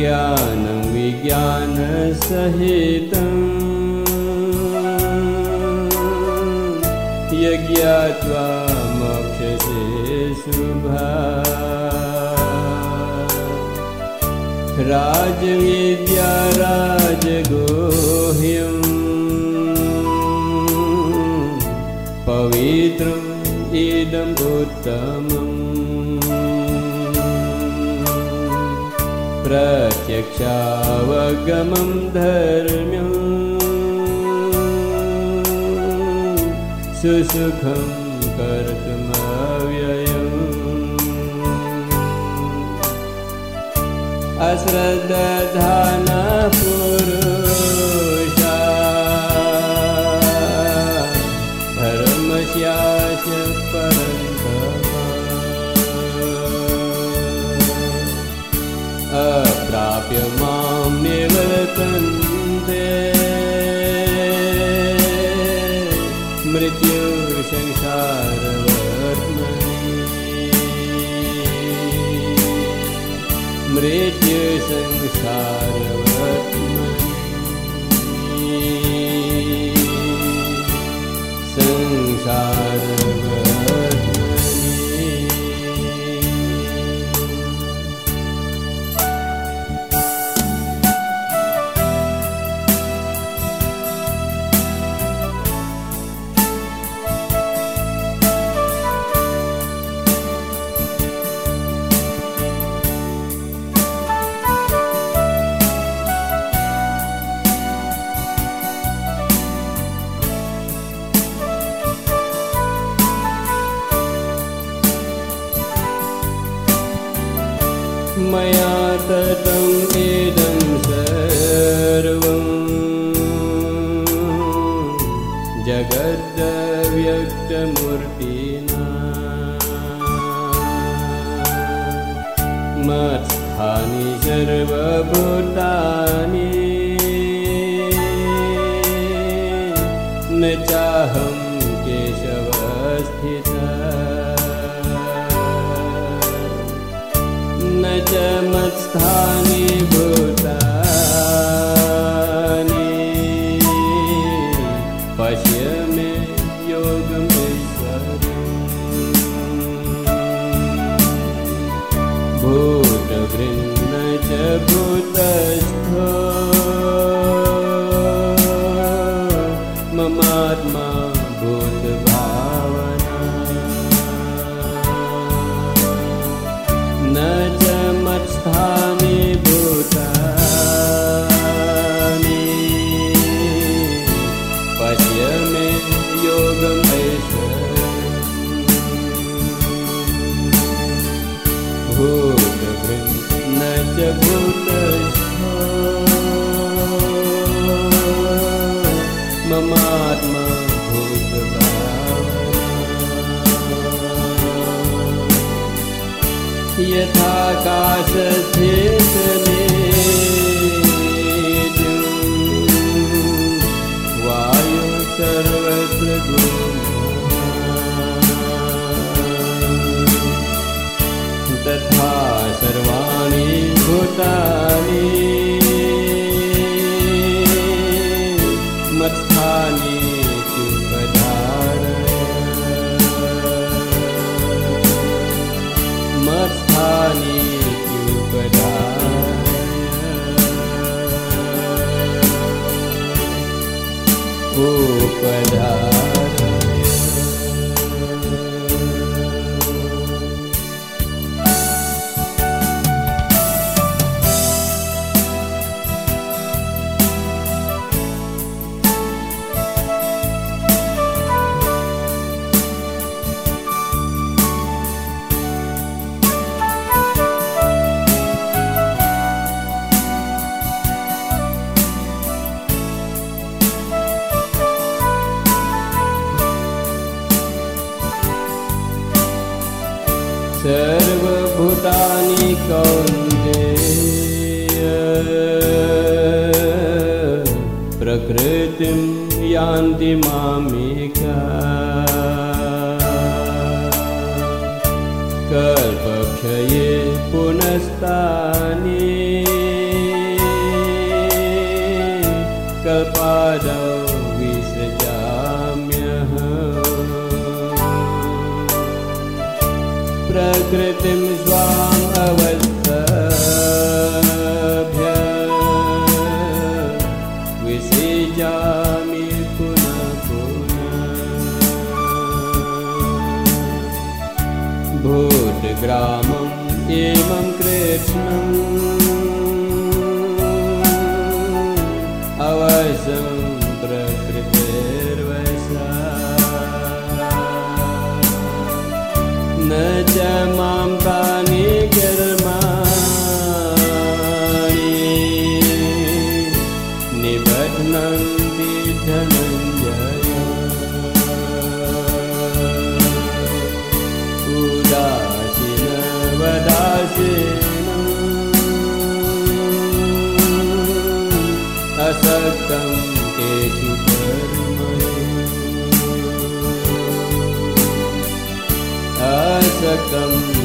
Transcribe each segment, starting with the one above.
ज्ञानं विज्ञानसहितम् यज्ञात्वा मोक्षसे शुभा राजविद्या राजगोह्यम् पवित्रम् इदम् उत्तमम् प्रत्यक्षावगमं धर्म्यम् सुसुखं कर्तुमव्ययम्। अश्रद्धानपुरुषा मत्स्थानि ममात्मा भूतभावना यथाकाशस्थितने वायु सर्वत्र। तथा सर्वाणि भूतानि त्युपधारय मत्स्थानि त्युपधारय कल्पादौ विसृजाम्यः प्रकृतिं स्वाम् अवस्थभ्य विसृजामि पुनः पुनः भूतग्रामम् एवं कृष्णम् असक्तं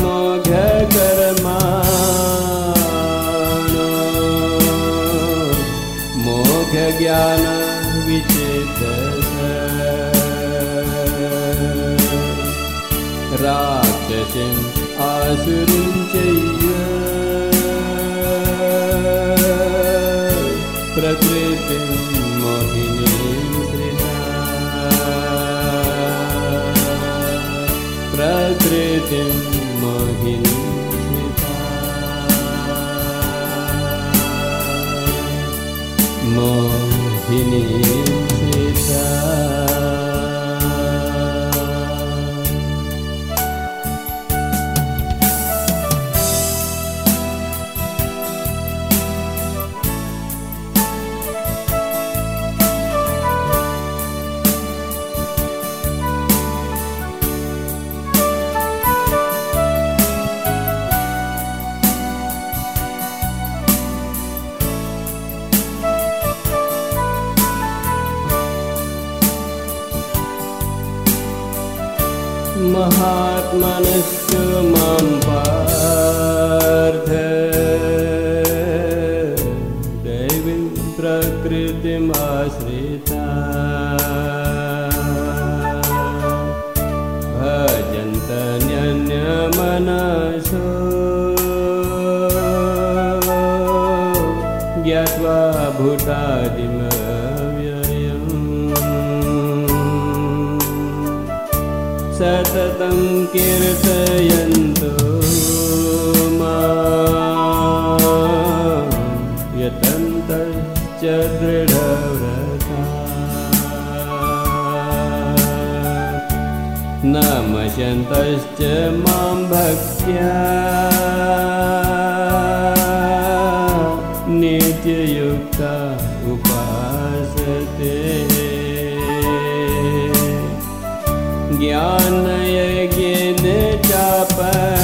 मोघकर्मा मोघज्ञान विचेत राक्षसीम् आसुरीं चैव ini भजन्तन्यन्यमनसो ज्ञात्वा भूतादिमव्ययम् सततं कीर्तयन्तो नमशन्तश्च मां भक्त्या। नित्ययुक्ता उपासते। ज्ञानयज्ञेन चापन्ये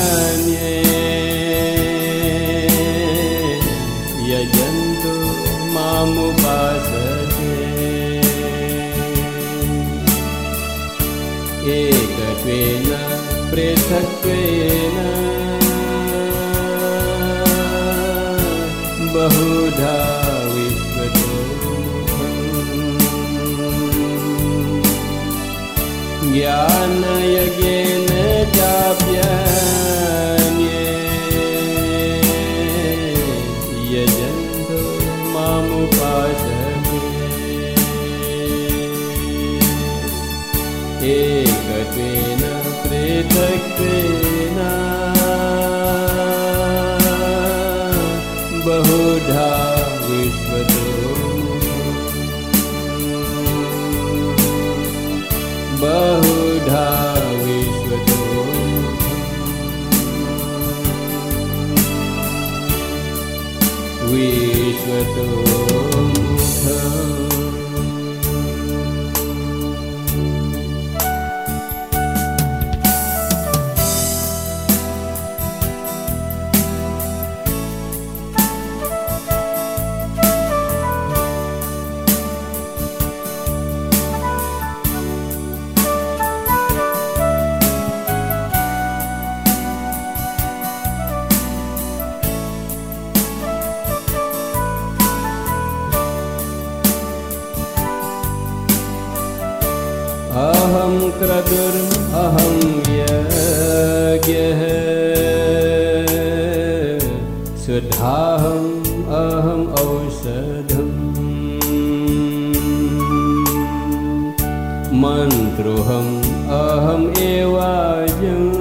ज्ञानयज्ञेन बहुधा विश्वतो विश्वतो अहं क्रतुर् अहं यज्ञः। सुधाहम् अहम् औषधम्। मन्त्रोऽहम् अहम् एवायम्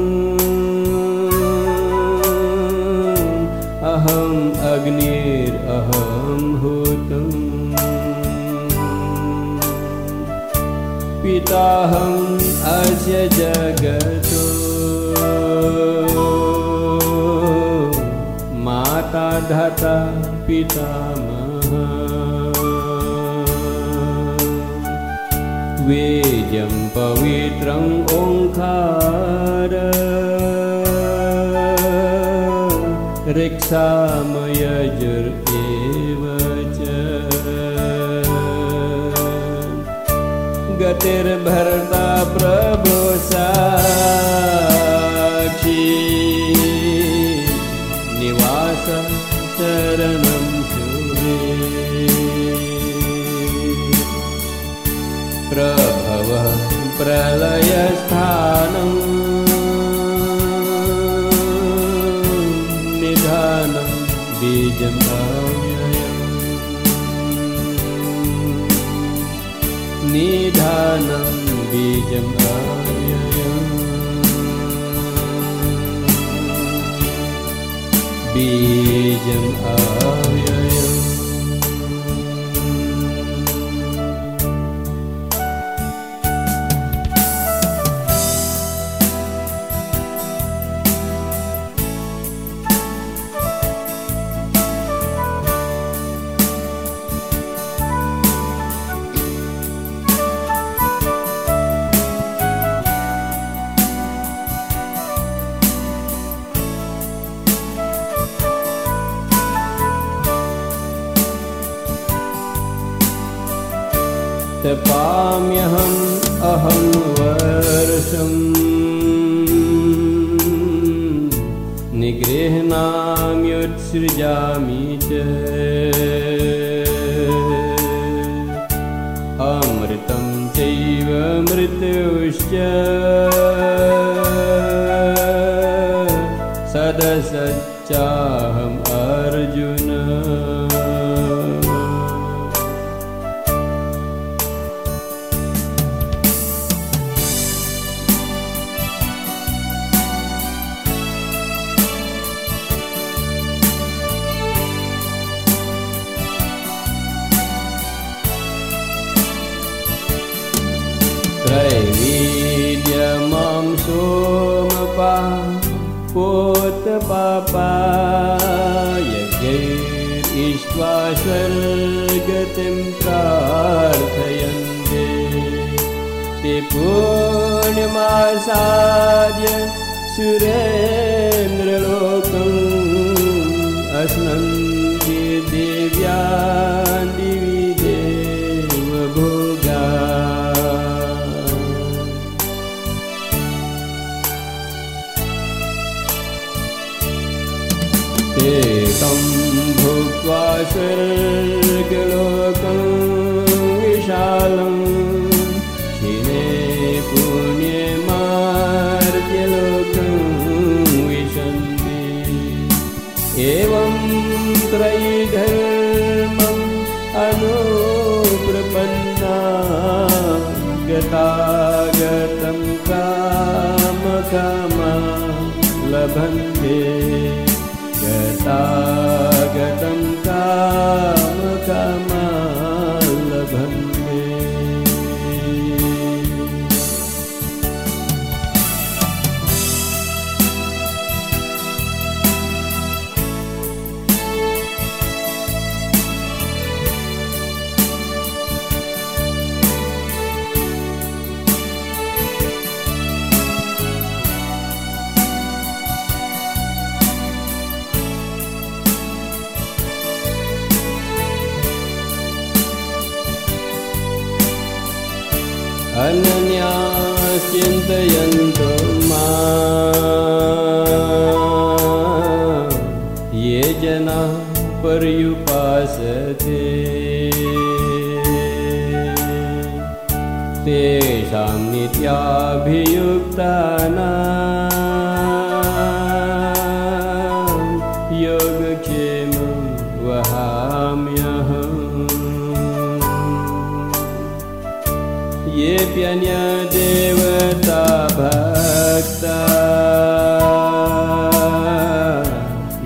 अहम् अग्निरहं हूतम् पिताहम् जगतो माता धाता पितामह वेजं पवित्रम् च गतिर्भर्ता प्रभो साक्षी। निवास शरणं शुभे प्रभवः प्रलयस्थानम् निधानं बीजम् निधानं बीजम् अव्ययम् बीजम् सदसच्चाहम् अर्जुन स्वर्गतिं प्रार्थयन्ते। ते पूर्णिमासाद्य सुरेन्द्रलोकम् अस्नन्ति देव्या योगक्षेमं वहाम्यहम्। येऽप्यन्यदेवता भक्ता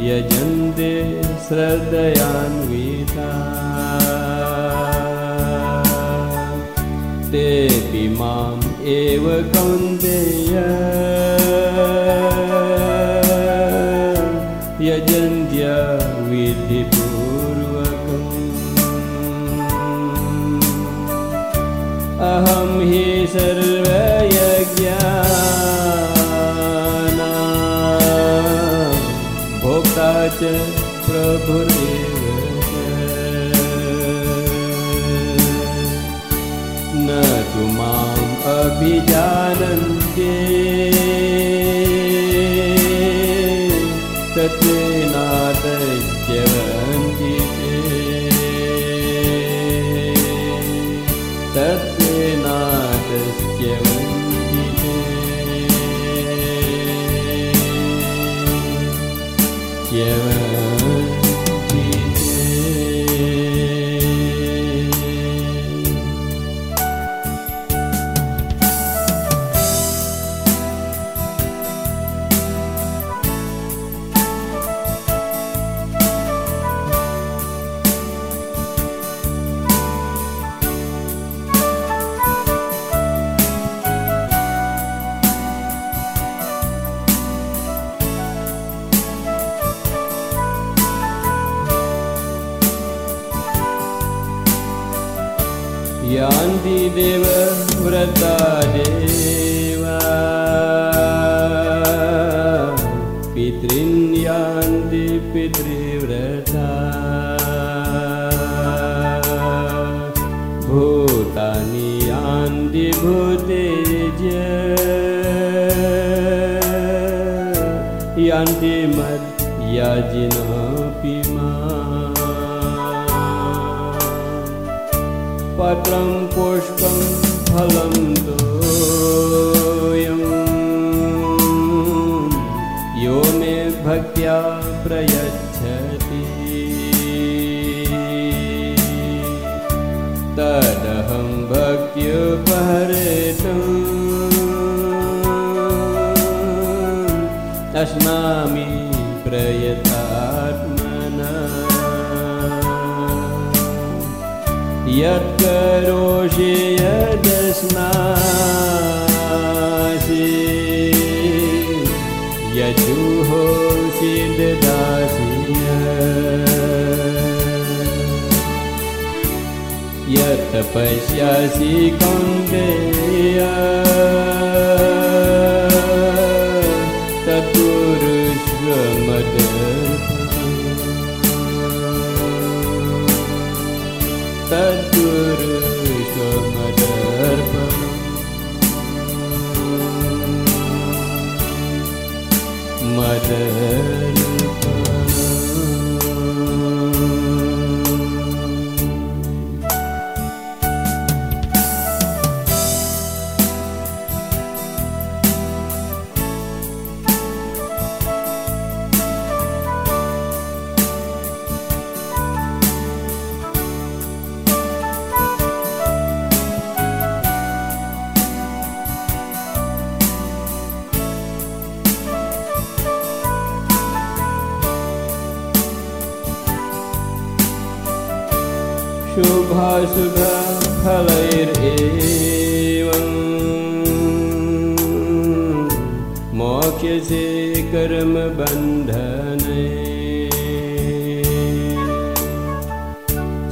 यजन्ते श्रद्धयान्विता। तेऽपि माम् एव कौन्तेय च प्रभुरेव। न तु माम् अभिजानन्ते तत्त्वेनातश्च्यवन्ति ते यान्ति देवव्रता देवा पत्रं पुष्पं फलं तोयं यो मे भक्त्या प्रयच्छति। तदहं भक्त्युपहृतम् अस्मामि यत् करोषि यदस्मासि यजुः सि दासि यत् पश्यसि कुन्द्रिया water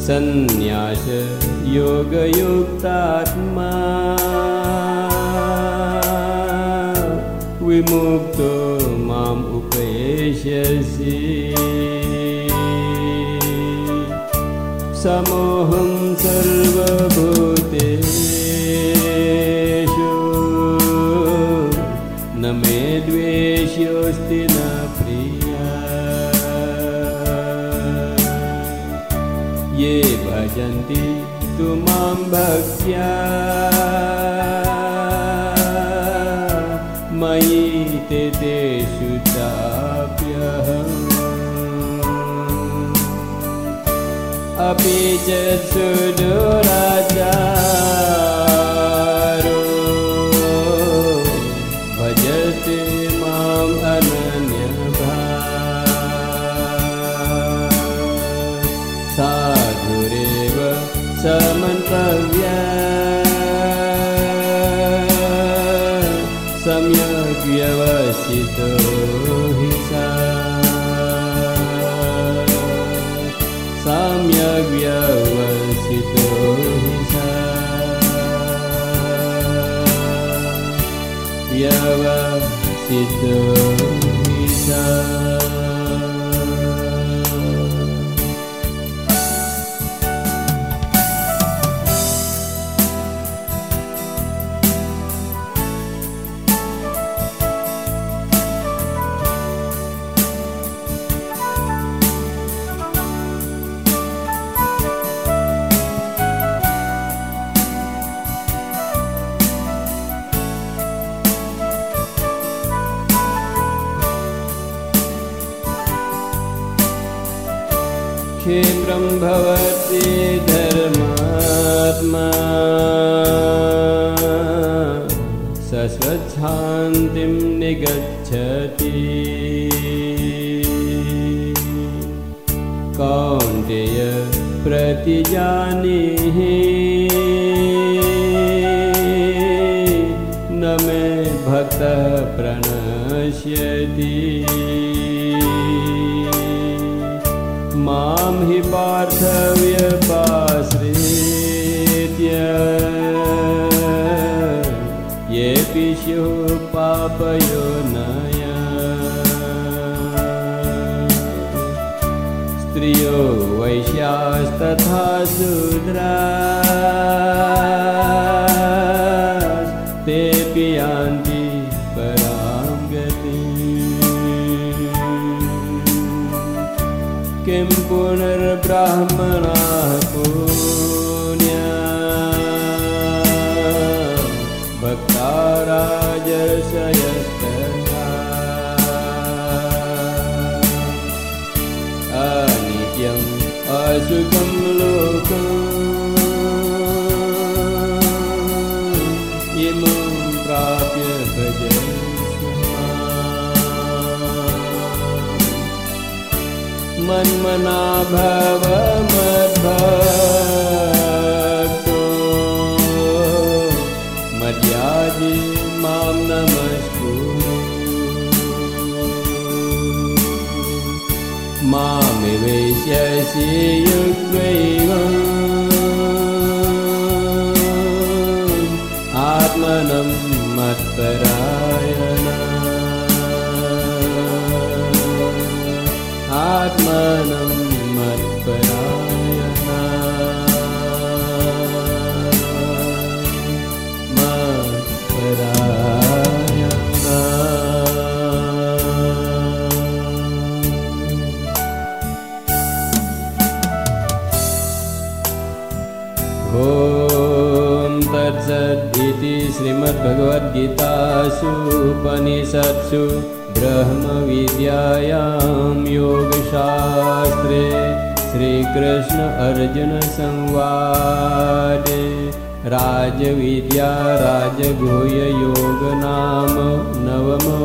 सन्न्यास योगयुक्तात्मा। विमुक्तो माम् उपैष्यसि समोऽहं सर्वभूतेषु। न मे द्वेष्योऽस्ति भजन्ति तु मां भक्त्या। मयि ते तेषु चाप्यहम्। अपि च सुदुराचारो पार्थव्यपाश्रित्य। येऽपि स्युः पापयो नया। स्त्रियो वैश्यास्तथा शूद्रा पुनर्ब्राह्मणाः पुण्या। भक्ता राजर्षयस्तथा अनित्यम् असुखं लोकम् इमं प्राप्य भजस्व मन्मना भव मर्यादि मां नमस्ते। मां वैश्यसीयुग आत्मनं मत्पराय। आत्मानं मत्परायणा ॐ तत्सदिति श्रीमद्भगवद्गीतासूपनिषत्सु ब्रह्मविद्यायां योगशास्त्रे श्रीकृष्ण अर्जुनसंवादे राजविद्या राजगुह्ययोगनाम नवमो